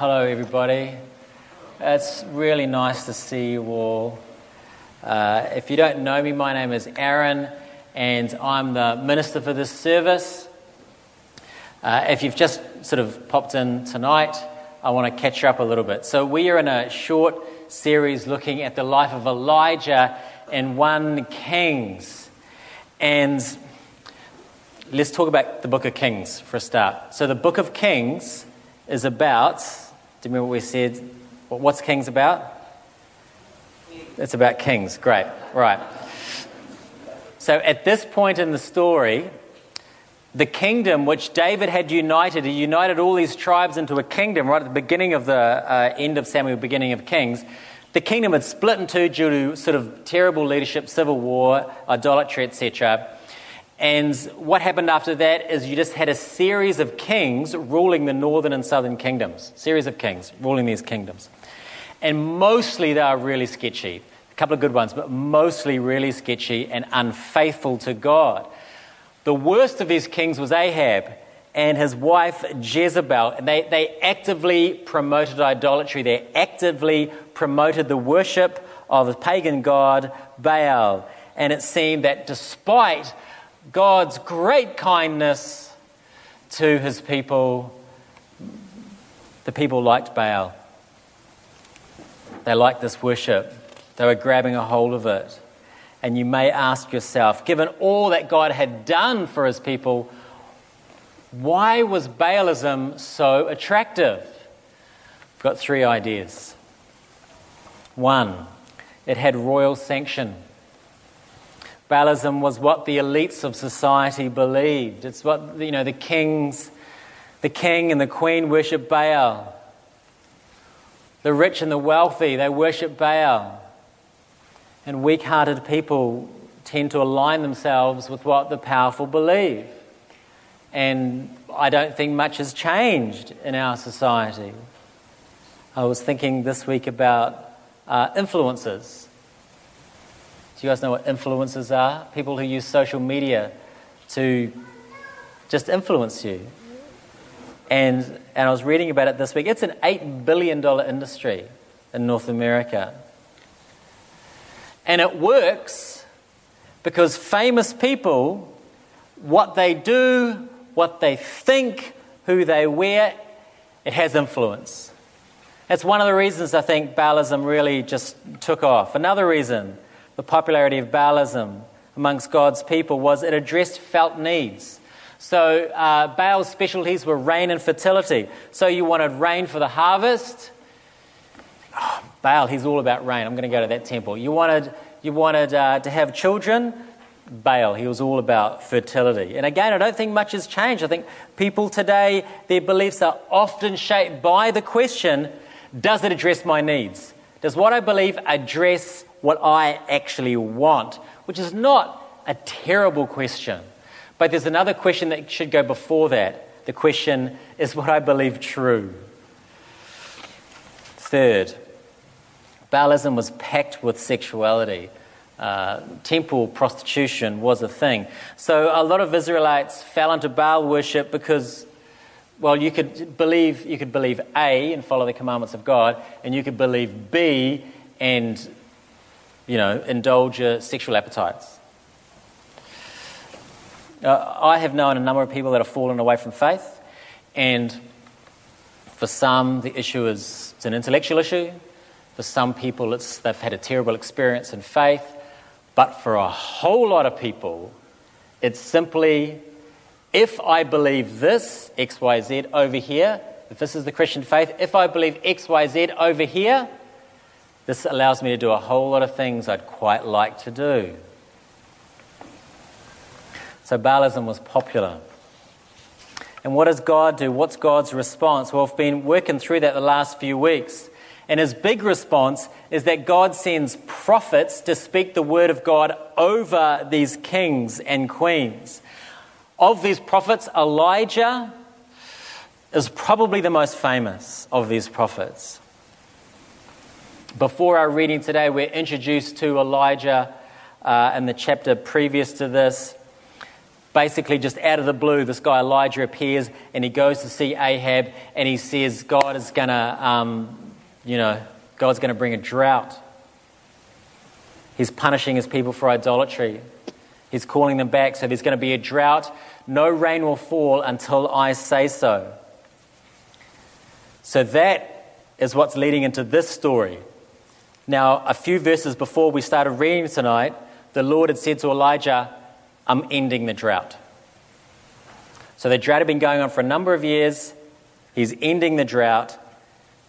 Hello, everybody. It's really nice to see you all. Uh, if you don't know me, my name is Aaron, and I'm the minister for this service. Uh, if you've just sort of popped in tonight, I want to catch you up a little bit. So, we are in a short series looking at the life of Elijah in 1 Kings. And let's talk about the book of Kings for a start. So, the book of Kings is about, do you remember what we said? What's Kings about? It's about kings. Great. Right. So, at this point in the story, the kingdom which David had united, he united all these tribes into a kingdom right at the beginning of the uh, end of Samuel, beginning of Kings. The kingdom had split in two due to sort of terrible leadership, civil war, idolatry, etc. And what happened after that is you just had a series of kings ruling the northern and southern kingdoms. Series of kings ruling these kingdoms. And mostly they are really sketchy. A couple of good ones, but mostly really sketchy and unfaithful to God. The worst of these kings was Ahab and his wife Jezebel. And they, they actively promoted idolatry, they actively promoted the worship of the pagan god Baal. And it seemed that despite God's great kindness to his people, the people liked Baal. They liked this worship, they were grabbing a hold of it. And you may ask yourself, given all that God had done for his people, why was Baalism so attractive? I've got three ideas. One, it had royal sanction. Baalism was what the elites of society believed. It's what, you know, the kings, the king and the queen worship Baal. The rich and the wealthy, they worship Baal. And weak hearted people tend to align themselves with what the powerful believe. And I don't think much has changed in our society. I was thinking this week about uh, influencers. Do you guys know what influencers are? People who use social media to just influence you. And, and I was reading about it this week. It's an $8 billion industry in North America. And it works because famous people, what they do, what they think, who they wear, it has influence. That's one of the reasons I think Baalism really just took off. Another reason, the popularity of Baalism amongst God's people was it addressed felt needs. So uh, Baal's specialties were rain and fertility. So you wanted rain for the harvest. Oh, Baal, he's all about rain. I'm going to go to that temple. You wanted, you wanted uh, to have children. Baal. He was all about fertility. And again, I don't think much has changed. I think people today, their beliefs are often shaped by the question does it address my needs? Does what I believe address what I actually want? Which is not a terrible question. But there's another question that should go before that. The question is what I believe true? Third, Baalism was packed with sexuality uh, temple prostitution was a thing. So a lot of Israelites fell into Baal worship because, well, you could believe you could believe A and follow the commandments of God, and you could believe B and you know indulge your sexual appetites. Uh, I have known a number of people that have fallen away from faith, and for some the issue is it's an intellectual issue. For some people, it's, they've had a terrible experience in faith. But for a whole lot of people, it's simply if I believe this, XYZ over here, if this is the Christian faith, if I believe XYZ over here, this allows me to do a whole lot of things I'd quite like to do. So Baalism was popular. And what does God do? What's God's response? Well, we've been working through that the last few weeks. And his big response is that God sends prophets to speak the word of God over these kings and queens. Of these prophets, Elijah is probably the most famous of these prophets. Before our reading today, we're introduced to Elijah uh, in the chapter previous to this. basically just out of the blue, this guy Elijah appears and he goes to see Ahab and he says, God is going to, um, you know, God's going to bring a drought. He's punishing his people for idolatry. He's calling them back. So there's going to be a drought. No rain will fall until I say so. So that is what's leading into this story. Now, a few verses before we started reading tonight, the Lord had said to Elijah, I'm ending the drought. So the drought had been going on for a number of years. He's ending the drought,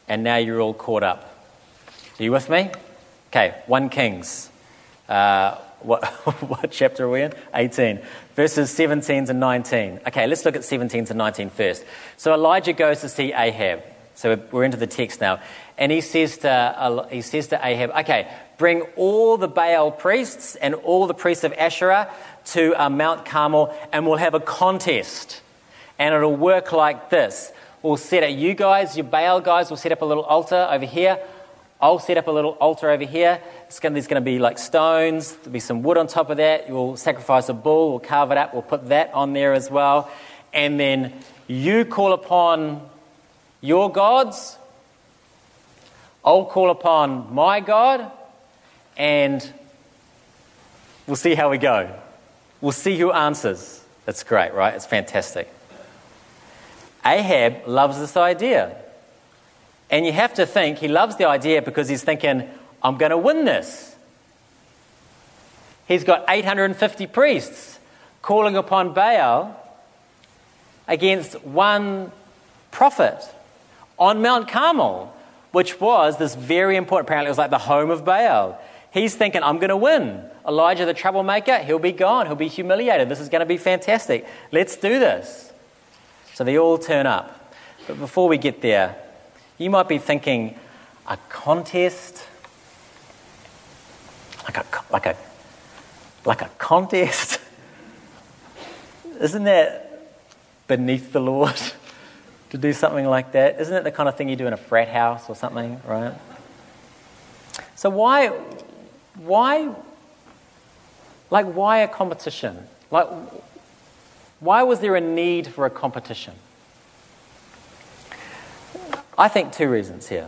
and now you're all caught up. Are you with me? Okay, 1 Kings. Uh, what, what chapter are we in? 18. Verses 17 to 19. Okay, let's look at 17 to 19 first. So Elijah goes to see Ahab. So we're into the text now. And he says to, uh, he says to Ahab, okay, bring all the Baal priests and all the priests of Asherah to uh, Mount Carmel and we'll have a contest. And it'll work like this. We'll set up, you guys, your Baal guys, will set up a little altar over here. I'll set up a little altar over here. Gonna, there's going to be like stones, there'll be some wood on top of that. You'll sacrifice a bull, we'll carve it up, we'll put that on there as well. And then you call upon your gods, I'll call upon my God, and we'll see how we go. We'll see who answers. That's great, right? It's fantastic. Ahab loves this idea. And you have to think he loves the idea because he's thinking, I'm going to win this. He's got 850 priests calling upon Baal against one prophet on Mount Carmel, which was this very important, apparently, it was like the home of Baal. He's thinking, I'm going to win. Elijah the troublemaker, he'll be gone. He'll be humiliated. This is going to be fantastic. Let's do this. So they all turn up. But before we get there, you might be thinking, a contest? Like a, like a, like a contest? Isn't that beneath the Lord to do something like that? Isn't it the kind of thing you do in a frat house or something, right? So why, why like, why a competition? Like, why was there a need for a competition? I think two reasons here.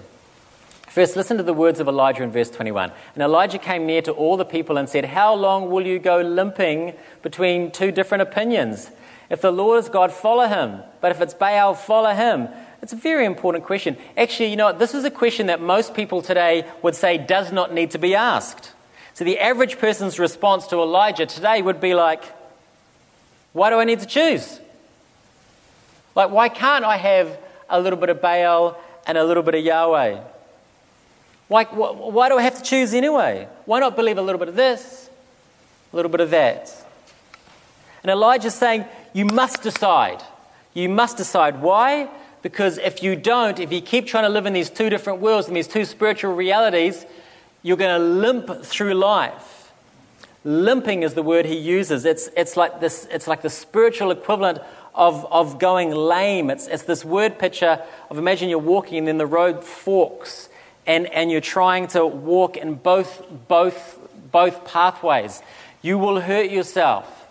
First, listen to the words of Elijah in verse 21. And Elijah came near to all the people and said, How long will you go limping between two different opinions? If the Lord is God, follow him. But if it's Baal, follow him. It's a very important question. Actually, you know, this is a question that most people today would say does not need to be asked. So the average person's response to Elijah today would be like, Why do I need to choose? Like, why can't I have a little bit of Baal and a little bit of Yahweh? Why, why do I have to choose anyway? Why not believe a little bit of this, a little bit of that? And Elijah's saying, You must decide. You must decide. Why? Because if you don't, if you keep trying to live in these two different worlds and these two spiritual realities, you're going to limp through life. Limping is the word he uses. It's, it's, like, this, it's like the spiritual equivalent of, of going lame. It's, it's this word picture of imagine you're walking and then the road forks and, and you're trying to walk in both, both, both pathways. You will hurt yourself.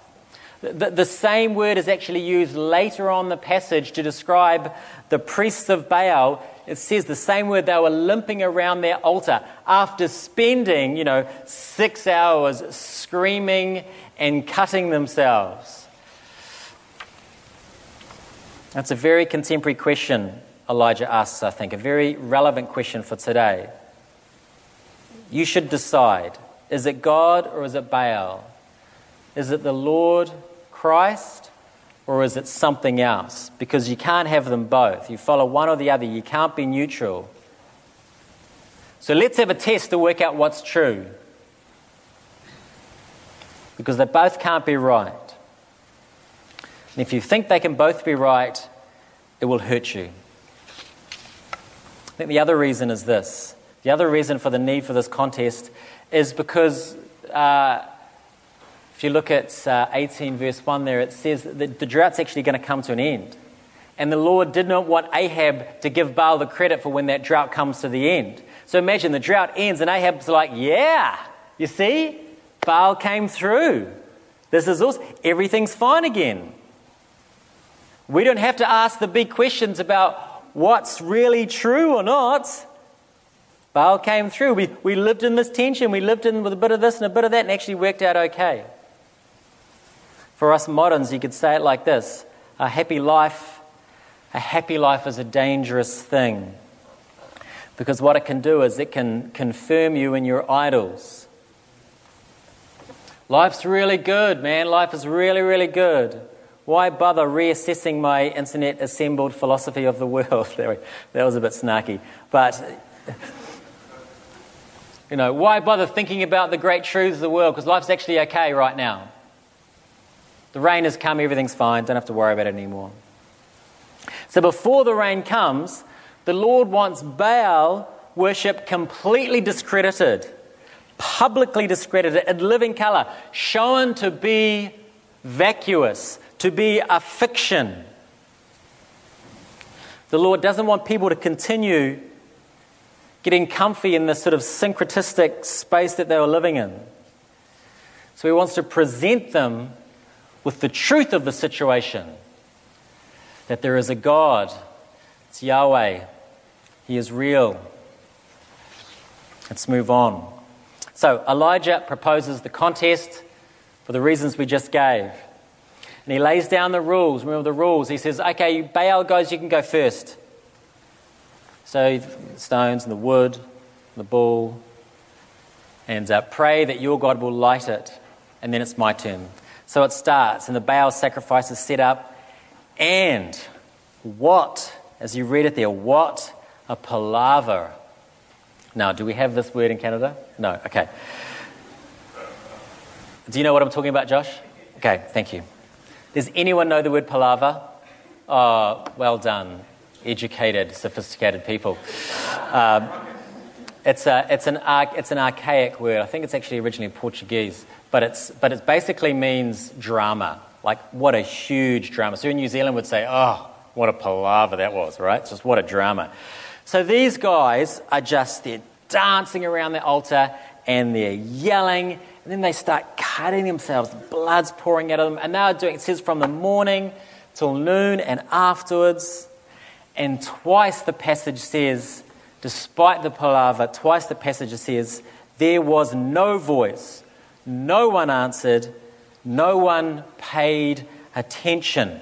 The, the, same word is actually used later on the passage to describe the priests of Baal it says the same word, they were limping around their altar after spending, you know, six hours screaming and cutting themselves. That's a very contemporary question Elijah asks, I think, a very relevant question for today. You should decide is it God or is it Baal? Is it the Lord Christ or is it something else? Because you can't have them both. You follow one or the other, you can't be neutral. So let's have a test to work out what's true. Because they both can't be right. And if you think they can both be right, it will hurt you. I think the other reason is this. The other reason for the need for this contest is because uh, if you look at uh, 18, verse 1 there, it says that the drought's actually going to come to an end. And the Lord did not want Ahab to give Baal the credit for when that drought comes to the end. So imagine the drought ends, and Ahab's like, Yeah, you see, Baal came through. This is awesome. Everything's fine again. We don't have to ask the big questions about what's really true or not. Baal came through. We, we lived in this tension. We lived in with a bit of this and a bit of that and actually worked out okay. For us moderns, you could say it like this a happy life, a happy life is a dangerous thing. Because what it can do is it can confirm you in your idols. Life's really good, man. Life is really, really good. Why bother reassessing my internet assembled philosophy of the world? that was a bit snarky. But, you know, why bother thinking about the great truths of the world? Because life's actually okay right now. The rain has come, everything's fine, don't have to worry about it anymore. So before the rain comes, the Lord wants Baal worship completely discredited, publicly discredited, in living colour, shown to be vacuous, to be a fiction. The Lord doesn't want people to continue getting comfy in this sort of syncretistic space that they were living in. So He wants to present them with the truth of the situation that there is a God, it's Yahweh, He is real. Let's move on. So Elijah proposes the contest for the reasons we just gave. And he lays down the rules. Remember the rules. He says, okay, Baal goes, you can go first. So, stones and the wood, the bull, and uh, pray that your God will light it. And then it's my turn. So it starts, and the Baal sacrifice is set up. And what, as you read it there, what a palaver. Now, do we have this word in Canada? No, okay. Do you know what I'm talking about, Josh? Okay, thank you. Does anyone know the word palaver? Oh, well done. Educated, sophisticated people. Um, it's, a, it's, an, it's an archaic word. I think it's actually originally Portuguese, but, it's, but it basically means drama. Like, what a huge drama. So in New Zealand would say, oh, what a palaver that was, right? Just what a drama. So these guys are just, they're dancing around the altar and they're yelling and then they start cutting themselves, blood's pouring out of them. And they are doing, it says, from the morning till noon and afterwards. And twice the passage says, despite the palaver, twice the passage says, there was no voice, no one answered, no one paid attention.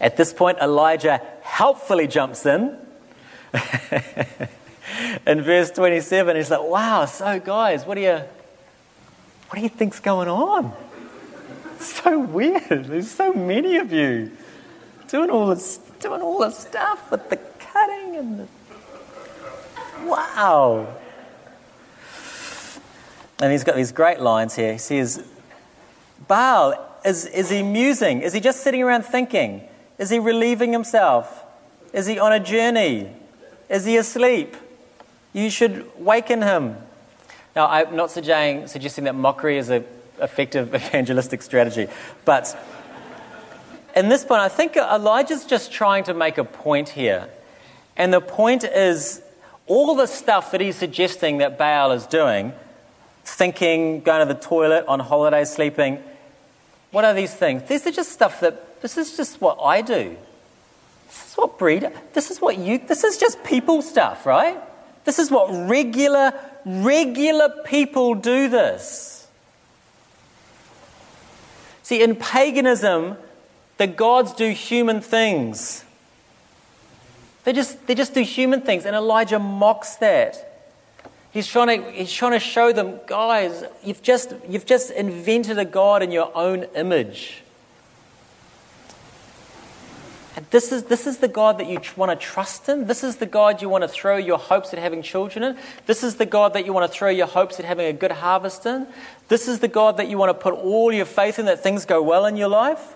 At this point, Elijah helpfully jumps in. in verse 27, he's like, wow, so guys, what do you, what do you think's going on? It's so weird. There's so many of you doing all this, doing all this stuff with the cutting and the, wow. And he's got these great lines here. He says, Baal, is, is he musing? Is he just sitting around thinking? Is he relieving himself? Is he on a journey? Is he asleep? You should waken him. Now, I'm not suggesting, suggesting that mockery is an effective evangelistic strategy, but in this point, I think Elijah's just trying to make a point here. And the point is all the stuff that he's suggesting that Baal is doing thinking, going to the toilet, on holiday, sleeping what are these things? These are just stuff that, this is just what I do. This is what breed, this is what you, this is just people stuff, right? This is what regular, regular people do this. See, in paganism, the gods do human things. They just, they just do human things, and Elijah mocks that. He's trying, to, he's trying to show them, guys, you've just, you've just invented a God in your own image. And this is, this is the God that you want to trust in. This is the God you want to throw your hopes at having children in. This is the God that you want to throw your hopes at having a good harvest in. This is the God that you want to put all your faith in that things go well in your life.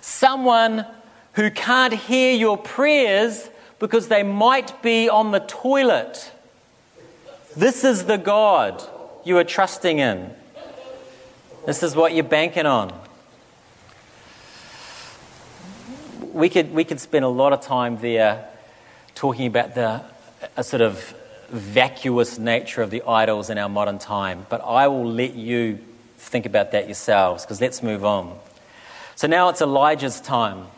Someone who can't hear your prayers because they might be on the toilet. This is the God you are trusting in. This is what you're banking on. we could, we could spend a lot of time there talking about the a sort of vacuous nature of the idols in our modern time, but I will let you think about that yourselves because let's move on. So now it's Elijah's time,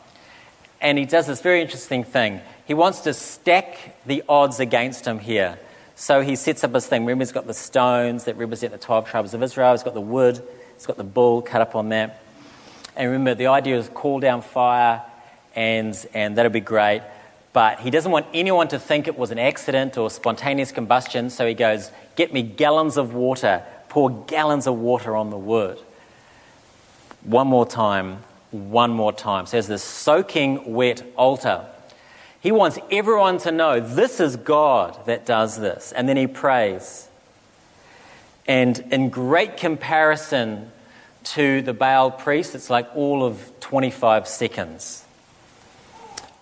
and he does this very interesting thing. He wants to stack the odds against him here. So he sets up his thing. Remember, he's got the stones that represent the 12 tribes of Israel, he's got the wood, he's got the bull cut up on that. And remember, the idea is call down fire, and, and that'll be great. But he doesn't want anyone to think it was an accident or spontaneous combustion, so he goes, Get me gallons of water, pour gallons of water on the wood. One more time, one more time. So there's this soaking wet altar. He wants everyone to know this is God that does this. And then he prays. And in great comparison to the Baal priest, it's like all of 25 seconds.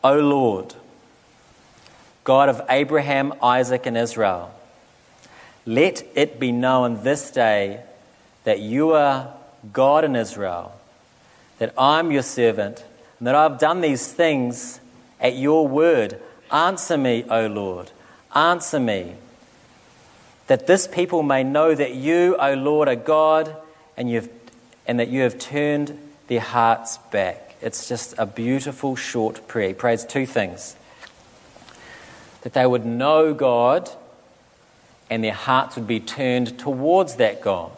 O Lord, God of Abraham, Isaac, and Israel, let it be known this day that you are God in Israel, that I'm your servant, and that I've done these things at your word. Answer me, O Lord, answer me, that this people may know that you, O Lord, are God, and you've and that you have turned their hearts back. It's just a beautiful short prayer. He prays two things that they would know God and their hearts would be turned towards that God.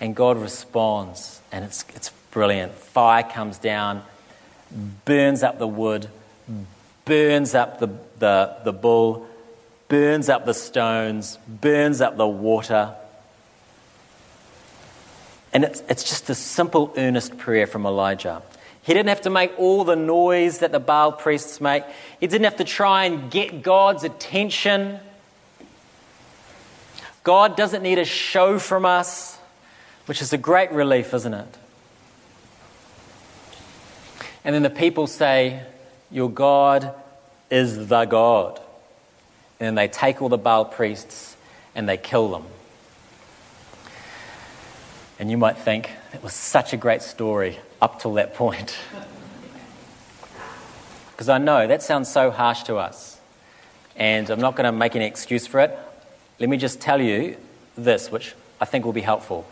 And God responds, and it's, it's brilliant. Fire comes down, burns up the wood, burns up the, the, the bull, burns up the stones, burns up the water and it's, it's just a simple, earnest prayer from Elijah. He didn't have to make all the noise that the Baal priests make. He didn't have to try and get God's attention. God doesn't need a show from us, which is a great relief, isn't it? And then the people say, Your God is the God. And then they take all the Baal priests and they kill them. And you might think, it was such a great story up till that point. Because I know that sounds so harsh to us. And I'm not going to make any excuse for it. Let me just tell you this, which I think will be helpful.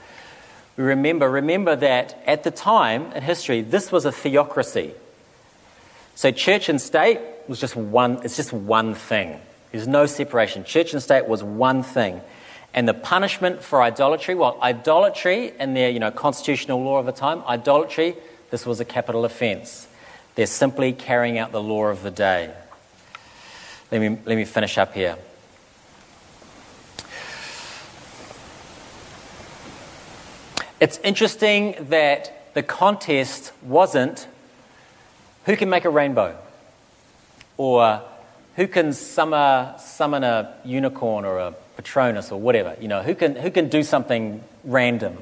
Remember, remember that at the time in history, this was a theocracy. So church and state was just one, it's just one thing. There's no separation. Church and state was one thing. And the punishment for idolatry, well, idolatry in their you know, constitutional law of the time, idolatry, this was a capital offence. They're simply carrying out the law of the day. Let me, let me finish up here. It's interesting that the contest wasn't who can make a rainbow or who can summon, summon a unicorn or a Patronus or whatever, you know, who can, who can do something random?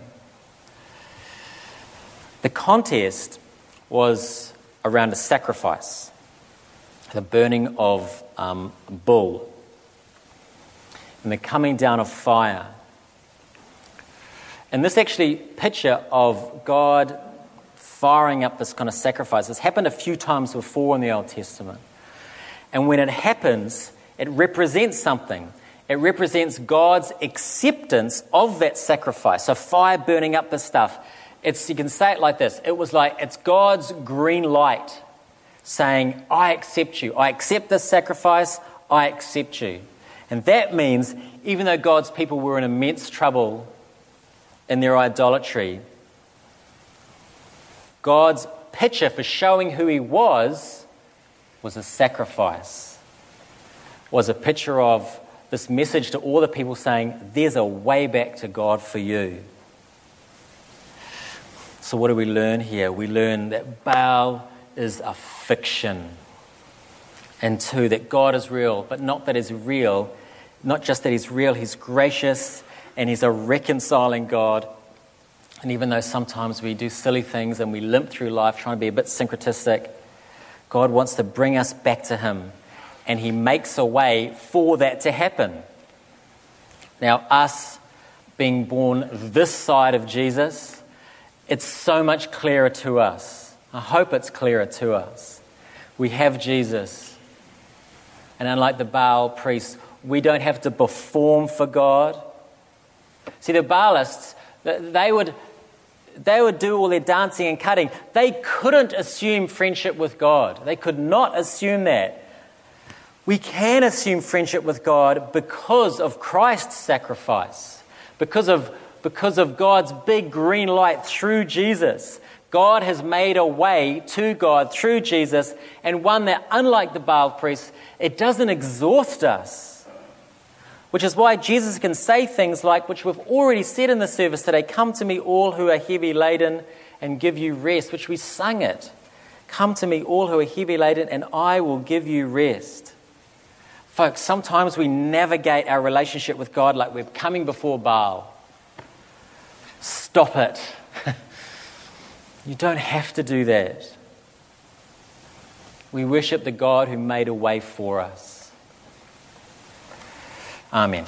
The contest was around a sacrifice, the burning of um, bull, and the coming down of fire. And this actually picture of God firing up this kind of sacrifice has happened a few times before in the Old Testament. And when it happens, it represents something. It represents God's acceptance of that sacrifice. So, fire burning up the stuff. It's, you can say it like this it was like it's God's green light saying, I accept you. I accept this sacrifice. I accept you. And that means even though God's people were in immense trouble in their idolatry, God's picture for showing who He was was a sacrifice, was a picture of this message to all the people saying, There's a way back to God for you. So, what do we learn here? We learn that Baal is a fiction. And two, that God is real, but not that He's real, not just that He's real, He's gracious and He's a reconciling God. And even though sometimes we do silly things and we limp through life trying to be a bit syncretistic, God wants to bring us back to Him and He makes a way for that to happen. Now, us being born this side of Jesus, it's so much clearer to us. I hope it's clearer to us. We have Jesus. And unlike the Baal priests, We don't have to perform for God. See, the Baalists, they would, they would do all their dancing and cutting. They couldn't assume friendship with God. They could not assume that. We can assume friendship with God because of Christ's sacrifice, because of, because of God's big green light through Jesus. God has made a way to God through Jesus, and one that, unlike the Baal priests, it doesn't exhaust us. Which is why Jesus can say things like, which we've already said in the service today Come to me, all who are heavy laden, and give you rest, which we sung it. Come to me, all who are heavy laden, and I will give you rest. Folks, sometimes we navigate our relationship with God like we're coming before Baal. Stop it. You don't have to do that. We worship the God who made a way for us. Amen.